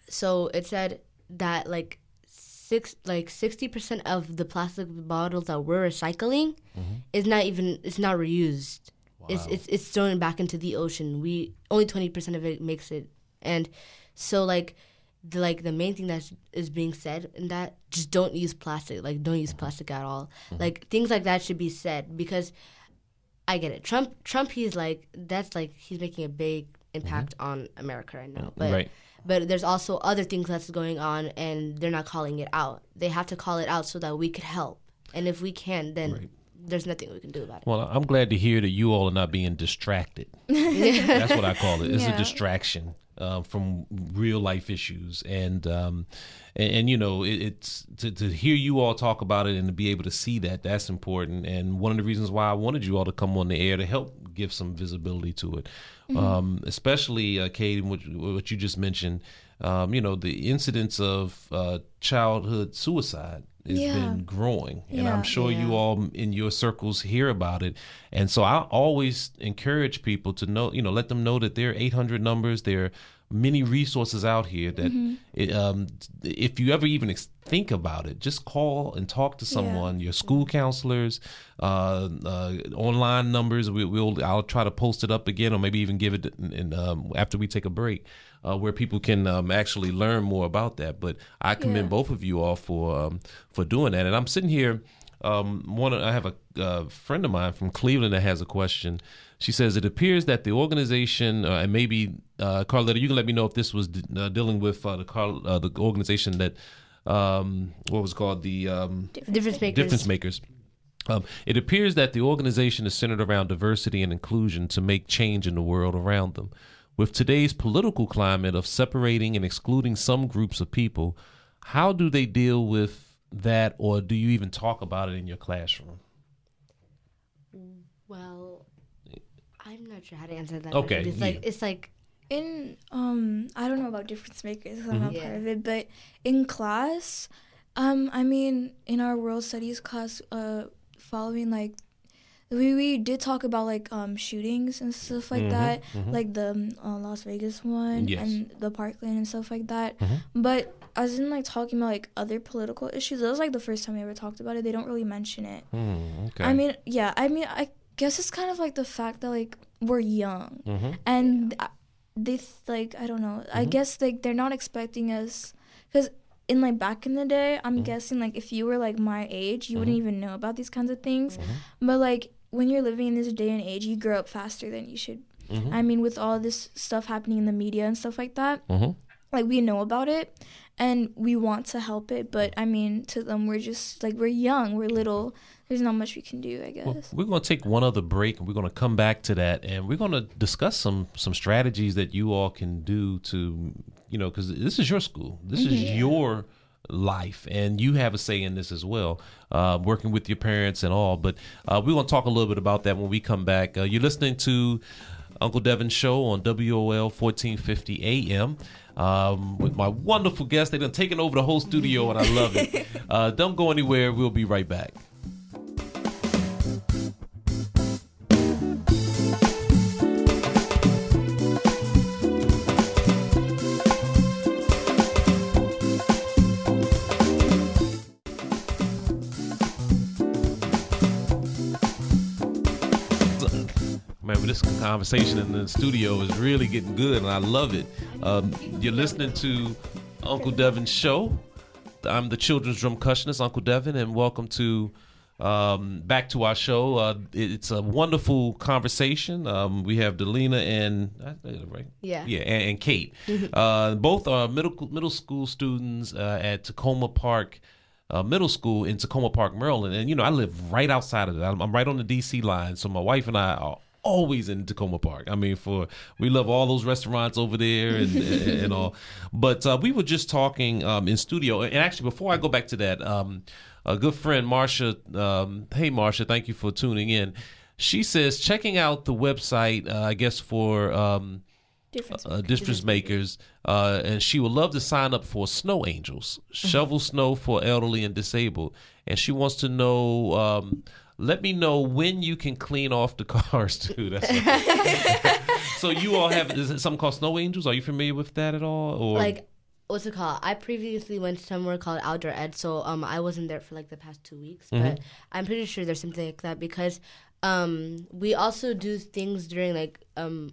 so it said that like six like 60% of the plastic bottles that we're recycling is not even it's not reused. It's it's it's thrown back into the ocean. We only 20% of it makes it. And so like the like the main thing that is being said and that just don't use plastic. Like don't use plastic at all. Mm-hmm. Like things like that should be said because I get it. Trump Trump he's like that's like he's making a big impact mm-hmm. on America right now. But Right. but there's also other things that's going on and they're not calling it out. They have to call it out so that we could help. And if we can then there's nothing we can do about it. Well, I'm glad to hear that you all are not being distracted. [LAUGHS] That's what I call it. It's a distraction uh, from real life issues, and um, and, and you know, it, it's to, to hear you all talk about it and to be able to see that that's important. And one of the reasons why I wanted you all to come on the air to help give some visibility to it, um, especially uh, Kate, what, what you just mentioned. Um, you know, the incidence of uh, childhood suicide has Yeah. been growing, and I'm Yeah. sure you all in your circles hear about it. And so I always encourage people to know, you know, let them know that there are 800 numbers. There are many resources out here that, it, um, if you ever even ex- think about it, just call and talk to someone. Your school counselors, uh, uh, online numbers. We, we'll I'll try to post it up again, or maybe even give it in, in, um, after we take a break. Uh, where people can um, actually learn more about that, but I commend Yeah. both of you all for um, for doing that. And I'm sitting here um, one, I have a uh, friend of mine from Cleveland that has a question. She says it appears that the organization, uh, and maybe uh, Carletta, you can let me know if this was uh, dealing with uh, the Carl, uh, the organization that um, what was it called the um, Difference makers. difference makers. Um, it appears that the organization is centered around diversity and inclusion to make change in the world around them. With today's political climate of separating and excluding some groups of people, how do they deal with that, or do you even talk about it in your classroom? Well, I'm not sure how to answer that. Okay, question. It's like yeah. it's like in um I don't know about difference makers. I'm not Mhm. part Yeah. of it, but in class, um I mean in our world studies class, uh following like we we did talk about like um shootings and stuff like Mhm, that, mhm. like the um, uh, Las Vegas one Yes. and the Parkland and stuff like that. Mhm. But as in like talking about like other political issues, that was like the first time we ever talked about it. They don't really mention it. Hmm, okay. I mean, yeah, I mean, I guess it's kind of like the fact that like we're young Mhm. and I- they th- like I don't know. I Mhm. guess like they're not expecting us because in like back in the day, I'm Mhm. guessing like if you were like my age, you wouldn't Mhm. even know about these kinds of things. Mhm. But like when you're living in this day and age, you grow up faster than you should. Mhm. I mean, with all this stuff happening in the media and stuff like that, Mhm. like we know about it and we want to help it. But I mean, to them, we're just like we're young, we're little. There's not much we can do, I guess. Well, we're going to take one other break, and we're going to come back to that, and we're going to discuss some some strategies that you all can do to, you know, because this is your school, this is your life, and you have a say in this as well, uh, working with your parents and all. But uh, we want to talk a little bit about that when we come back. Uh, you're listening to Uncle Devin's show on WOL 1450 AM. Um, with my wonderful guests, they've been taking over the whole studio, and I love it. [LAUGHS] Uh, don't go anywhere. We'll be right back. This conversation in the studio is really getting good, and I love it. Um, you're listening to Uncle Devin's show. I'm the children's drumcussionist, Uncle Devin, and welcome to um, back to our show. Uh, it- it's a wonderful conversation. Um, we have Delina and right, Yeah. yeah, and, and Kate. [LAUGHS] uh, both are middle middle school students uh, at Takoma Park uh, Middle School in Takoma Park, Maryland. And you know, I live right outside of it. I'm, I'm right on the DC line, so my wife and I are always in Takoma Park. I mean, for we love all those restaurants over there and [LAUGHS] and, and all. But uh, we were just talking um, in studio, and actually, before I go back to that, um, a good friend, Marsha. Um, hey, Marsha, thank you for tuning in. She says checking out the website, uh, I guess for. Um, Difference. uh, difference makers, uh, and she would love to sign up for Snow Angels, shovel snow for elderly and disabled. And she wants to know, um, let me know when you can clean off the [LAUGHS] cars too. That's [LAUGHS] so you all have is it something called Snow Angels? Are you familiar with that at all? Or like what's it called? I previously went somewhere called Outdoor Ed, so um I wasn't there for like the past two weeks, Mm-hmm. but I'm pretty sure there's something like that because um we also do things during like um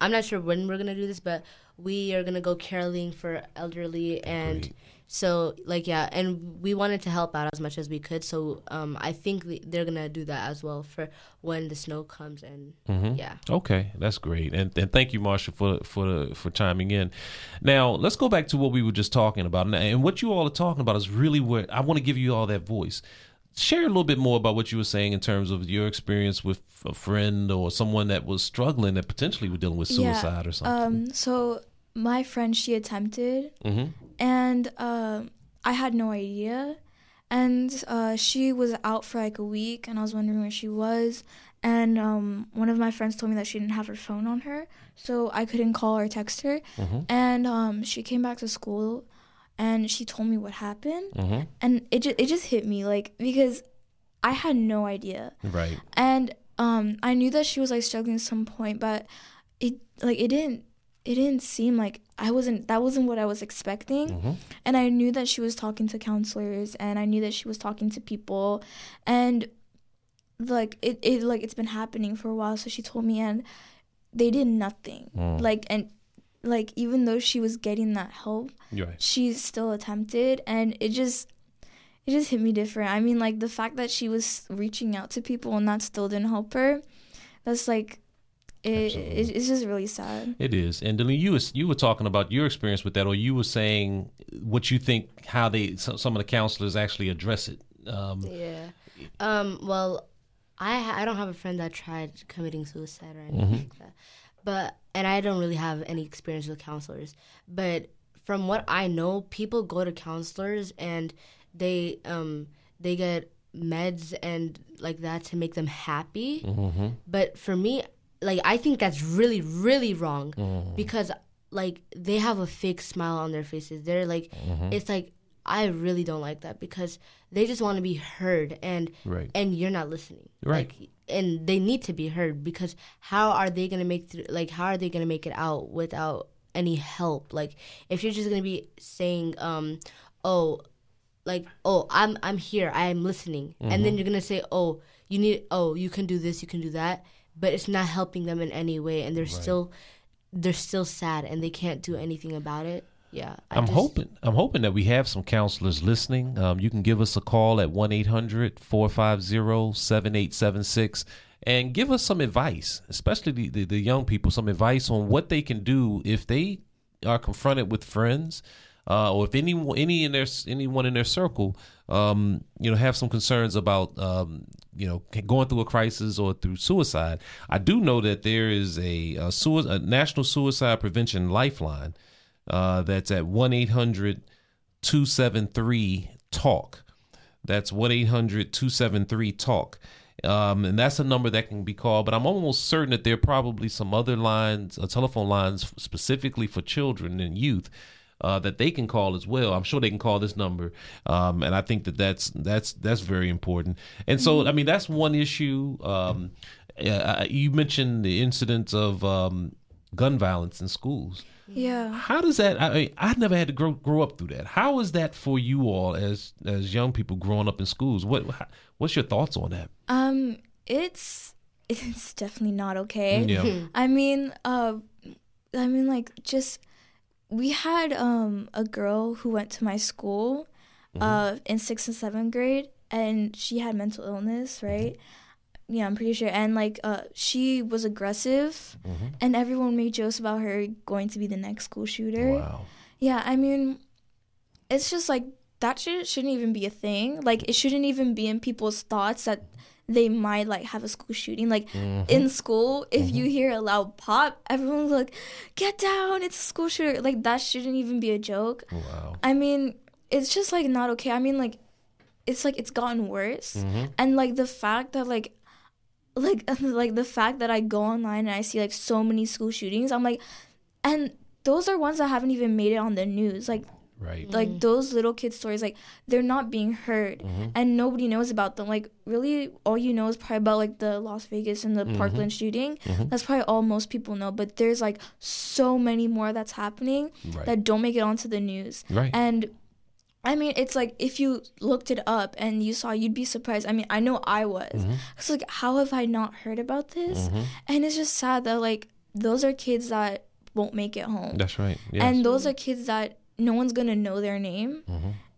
I'm not sure when we're gonna do this, but we are gonna go caroling for elderly and. Great. So like yeah, and we wanted to help out as much as we could. So um, I think they're gonna do that as well for when the snow comes and Mhm. yeah. Okay, that's great, and and thank you, Marsha, for for for chiming in. Now let's go back to what we were just talking about, and, and what you all are talking about is really where I want to give you all that voice. Share a little bit more about what you were saying in terms of your experience with a friend or someone that was struggling that potentially was dealing with suicide or something. Um, so my friend, she attempted, hmm and um, I had no idea. And uh, she was out for like a week, and I was wondering where she was. and um, one of my friends told me that she didn't have her phone on her, so I couldn't call or text her. Mm-hmm. And um, she came back to school, and she told me what happened, Mm-hmm. and it just it just hit me like because I had no idea, Right. and um, I knew that she was like struggling at some point, but it like it didn't it didn't seem like I wasn't that wasn't what I was expecting, Mm-hmm. and I knew that she was talking to counselors, and I knew that she was talking to people, and like it, it like it's been happening for a while. So she told me, and they did nothing. Mm. Like and like even though she was getting that help, right. she still attempted, and it just it just hit me different. I mean, like the fact that she was reaching out to people and that still didn't help her. That's like it, it it's just really sad. It is. And Dylan, you was you were talking about your experience with that, or you were saying what you think how they so- some of the counselors actually address it. Um, Yeah. Um. Well, I I don't have a friend that tried committing suicide or anything like that, but and I don't really have any experience with counselors. But from what I know, people go to counselors and they um they get meds and like that to make them happy. But for me, like I think that's really really wrong mm. because like they have a fake smile on their faces. They're like mm-hmm. it's like I really don't like that because they just want to be heard and Right. and you're not listening. Right. Like, and they need to be heard because how are they going to make th- like how are they going to make it out without any help? Like if you're just going to be saying um oh like oh I'm I'm here, I'm listening. And then mm-hmm. you're going to say oh you need oh you can do this, you can do that, but it's not helping them in any way and they're still they're still sad and they can't do anything about it. Yeah. I I'm just- hoping I'm hoping that we have some counselors listening. Um, you can give us a call at 1-800-450-7876 and give us some advice, especially the, the, the young people, some advice on what they can do if they are confronted with friends uh, or if any any in their anyone in their circle um, you know have some concerns about um, you know going through a crisis or through suicide. I do know that there is a, a, sui- a national suicide prevention lifeline uh, that's at 1 800 273 TALK. That's 1 800 273 TALK. Um, and that's a number that can be called, but I'm almost certain that there are probably some other lines, uh, telephone lines specifically for children and youth. Uh, that they can call as well. I'm sure they can call this number, um, and I think that that's that's that's very important. And so, I mean, that's one issue. Um, uh, you mentioned the incidents of um, gun violence in schools. Yeah. How does that? I I never had to grow grow up through that. How is that for you all as as young people growing up in schools? What what's your thoughts on that? Um, it's it's definitely not okay. Yeah. [LAUGHS] I mean, uh, I mean, like, just we had um a girl who went to my school, uh, in sixth and seventh grade, and she had mental illness, right? Yeah, I'm pretty sure. And like, uh, she was aggressive, and everyone made jokes about her going to be the next school shooter. Wow. Yeah, I mean, it's just like that should, shouldn't even be a thing. Like, it shouldn't even be in people's thoughts that they might like have a school shooting. Like mm-hmm. in school, if you mm-hmm. hear a loud pop, everyone's like, "Get down! It's a school shooter!" Like that shouldn't even be a joke. Oh, wow. I mean, it's just like not okay. I mean, like, it's like it's gotten worse, mm-hmm. and like the fact that like, like [LAUGHS] like the fact that I go online and I see like so many school shootings, I'm like, and those are ones that haven't even made it on the news. Like Right. like mm-hmm. those little kid stories, like they're not being heard, mm-hmm. and nobody knows about them. Like really, all you know is probably about like the Las Vegas and the mm-hmm. Parkland shooting. That's probably all most people know. But there's like so many more that's happening Right. that don't make it onto the news. Right. And I mean, it's like if you looked it up and you saw, you'd be surprised. I mean, I know I was. Mm-hmm. It's like, how have I not heard about this? And it's just sad that like those are kids that won't make it home, That's right. Yes. and those are kids that no one's gonna know their name,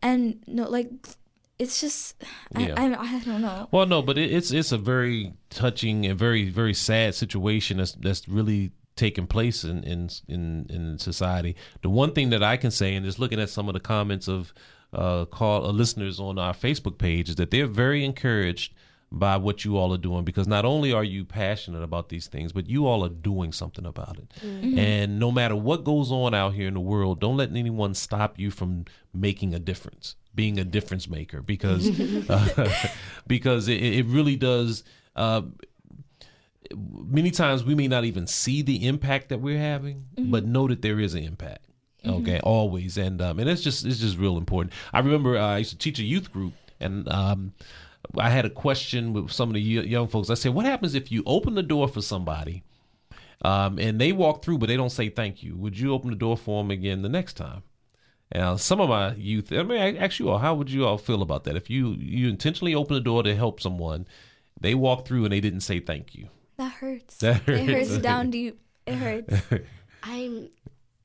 and no, like it's just, Yeah. I, I, I don't know. Well, no, but it, it's it's a very touching and very very sad situation that's that's really taking place in in in, in society. The one thing that I can say, and just looking at some of the comments of uh, call uh, listeners on our Facebook page, is that they're very encouraged by what you all are doing because not only are you passionate about these things, but you all are doing something about it. And no matter what goes on out here in the world, don't let anyone stop you from making a difference, being a difference maker, because [LAUGHS] uh, [LAUGHS] because it, it really does. Uh, many times we may not even see the impact that we're having, but know that there is an impact. Okay, always, and um, and it's just it's just real important. I remember uh, I used to teach a youth group, and um, I had a question with some of the young folks. I said, "What happens if you open the door for somebody, um, and they walk through, but they don't say thank you? Would you open the door for them again the next time?" And uh, some of my youth, I mean, I ask you all, how would you all feel about that? If you you intentionally open the door to help someone, they walk through and they didn't say thank you. That hurts. That It hurts. hurts down deep. It hurts. [LAUGHS] I'm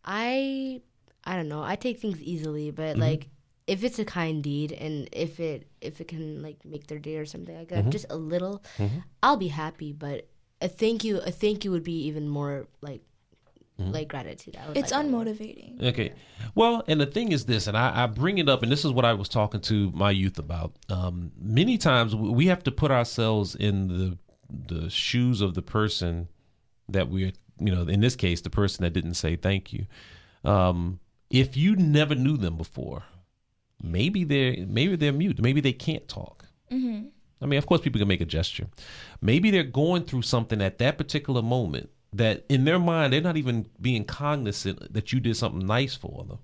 I I don't know. I take things easily, but Mm-hmm. like if it's a kind deed and if it if it can like make their day or something like Mm-hmm. that, just a little, I'll be happy. But a thank you, a thank you would be even more like Mm-hmm. like gratitude. I would It's like that unmotivating. Okay. Well, and the thing is this, and I, I bring it up, and this is what I was talking to my youth about. Um, many times we have to put ourselves in the the shoes of the person that we're, you know, in this case, the person that didn't say thank you. Um, if you never knew them before, maybe they're maybe they're mute, maybe they can't talk. Mm-hmm. I mean, of course, people can make a gesture. Maybe they're going through something at that particular moment that, in their mind, they're not even being cognizant that you did something nice for them,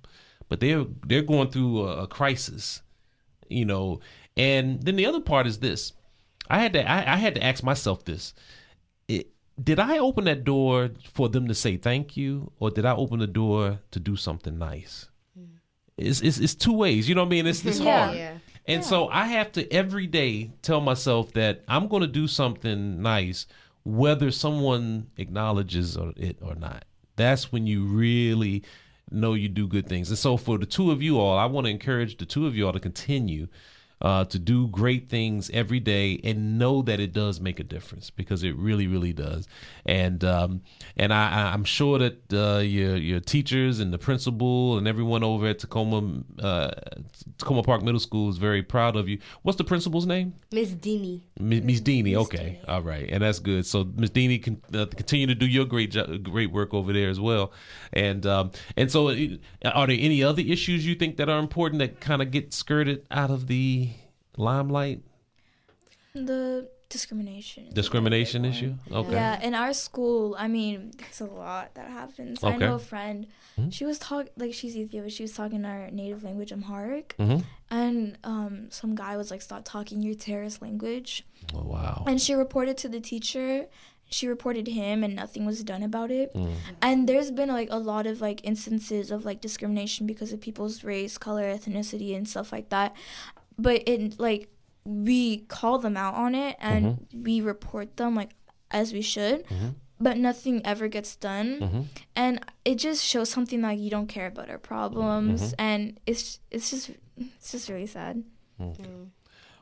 but they're they're going through a, a crisis, you know. And then the other part is this: I had to I, I had to ask myself this: it, Did I open that door for them to say thank you, or did I open the door to do something nice? It's, it's, it's two ways, you know what I mean? It's, it's Yeah. hard. Yeah. And so I have to every day tell myself that I'm going to do something nice, whether someone acknowledges or- it or not. That's when you really know you do good things. And so for the two of you all, I want to encourage the two of you all to continue uh, to do great things every day and know that it does make a difference because it really, really does. And um, and I, I'm sure that uh, your your teachers and the principal and everyone over at Takoma uh, Takoma Park Middle School is very proud of you. What's the principal's name? Miss Dini. M- Miss Deanie. Okay, all right, and that's good. So Miss Deanie can uh, continue to do your great jo- great work over there as well. And um, and so, uh, are there any other issues you think that are important that kind of get skirted out of the limelight? The discrimination. Discrimination issue. Okay. Yeah, in our school, I mean, there's a lot that happens. I know a friend. Mhm. She was talking, like she's Ethiopian. She was talking our native language, Amharic, hmm and um, some guy was like, "Stop talking your terrorist language." Oh wow. And she reported to the teacher. She reported him, and nothing was done about it. Mm. And there's been like a lot of like instances of like discrimination because of people's race, color, ethnicity, and stuff like that. But it like we call them out on it and we report them like as we should. Mhm. But nothing ever gets done, Mhm. and it just shows something like you don't care about our problems, and it's it's just it's just really sad.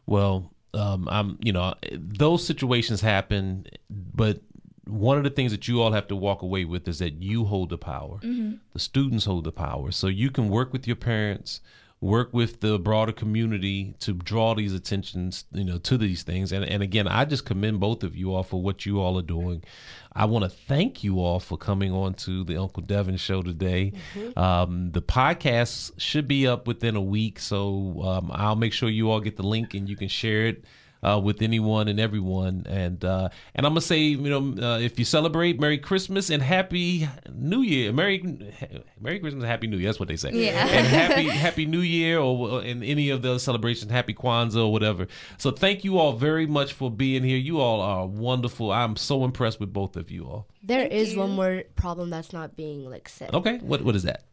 Well, um, I'm, you know, those situations happen, but one of the things that you all have to walk away with is that you hold the power. The students hold the power. So you can work with your parents, work with the broader community to draw these attentions, you know, to these things. And and again, I just commend both of you all for what you all are doing. I want to thank you all for coming on to the Uncle Devin show today. Um, the podcast should be up within a week, so um, I'll make sure you all get the link and you can share it uh, with anyone and everyone. And uh, and I'm gonna say, you know, uh, if you celebrate, Merry Christmas and Happy New Year. Merry Merry Christmas, and Happy New Year. That's what they say. Yeah. And Happy [LAUGHS] Happy New Year, or in any of the celebrations, Happy Kwanzaa or whatever. So thank you all very much for being here. You all are wonderful. I'm so impressed with both of you all. There Thank is you. one more problem that's not being like said. Okay, what what is that?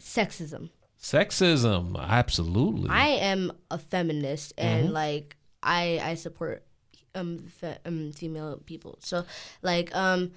Sexism. Sexism, absolutely. I am a feminist and Mm-hmm. like I I support um, fe- um female people. So like um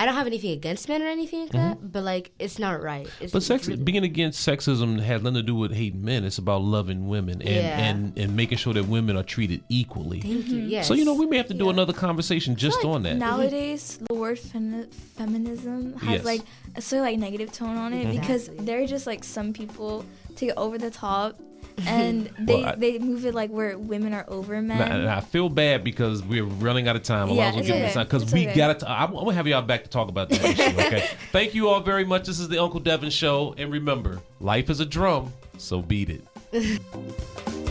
I don't have anything against men or anything like that, but like it's not right. It's, Mm-hmm. But it's sex, really- being against sexism has nothing to do with hating men. It's about loving women and, Yeah. and, and making sure that women are treated equally. Thank you. Yes. So you know we may have to do Yeah. another conversation just like on that. Nowadays, the word femi- feminism has Yes. like a sort of like negative tone on it Mhm. because Exactly. they're just like some people take it over the top and [LAUGHS] they Well, I- they move it like where women are over men. And I feel bad because we're running out of time. Yeah, well it's okay. because we okay. got to. I'm gonna have y'all back to talk about that [LAUGHS] issue. Okay. Thank you all very much. This is the Uncle Devin Show, and remember, life is a drum, so beat it. [LAUGHS]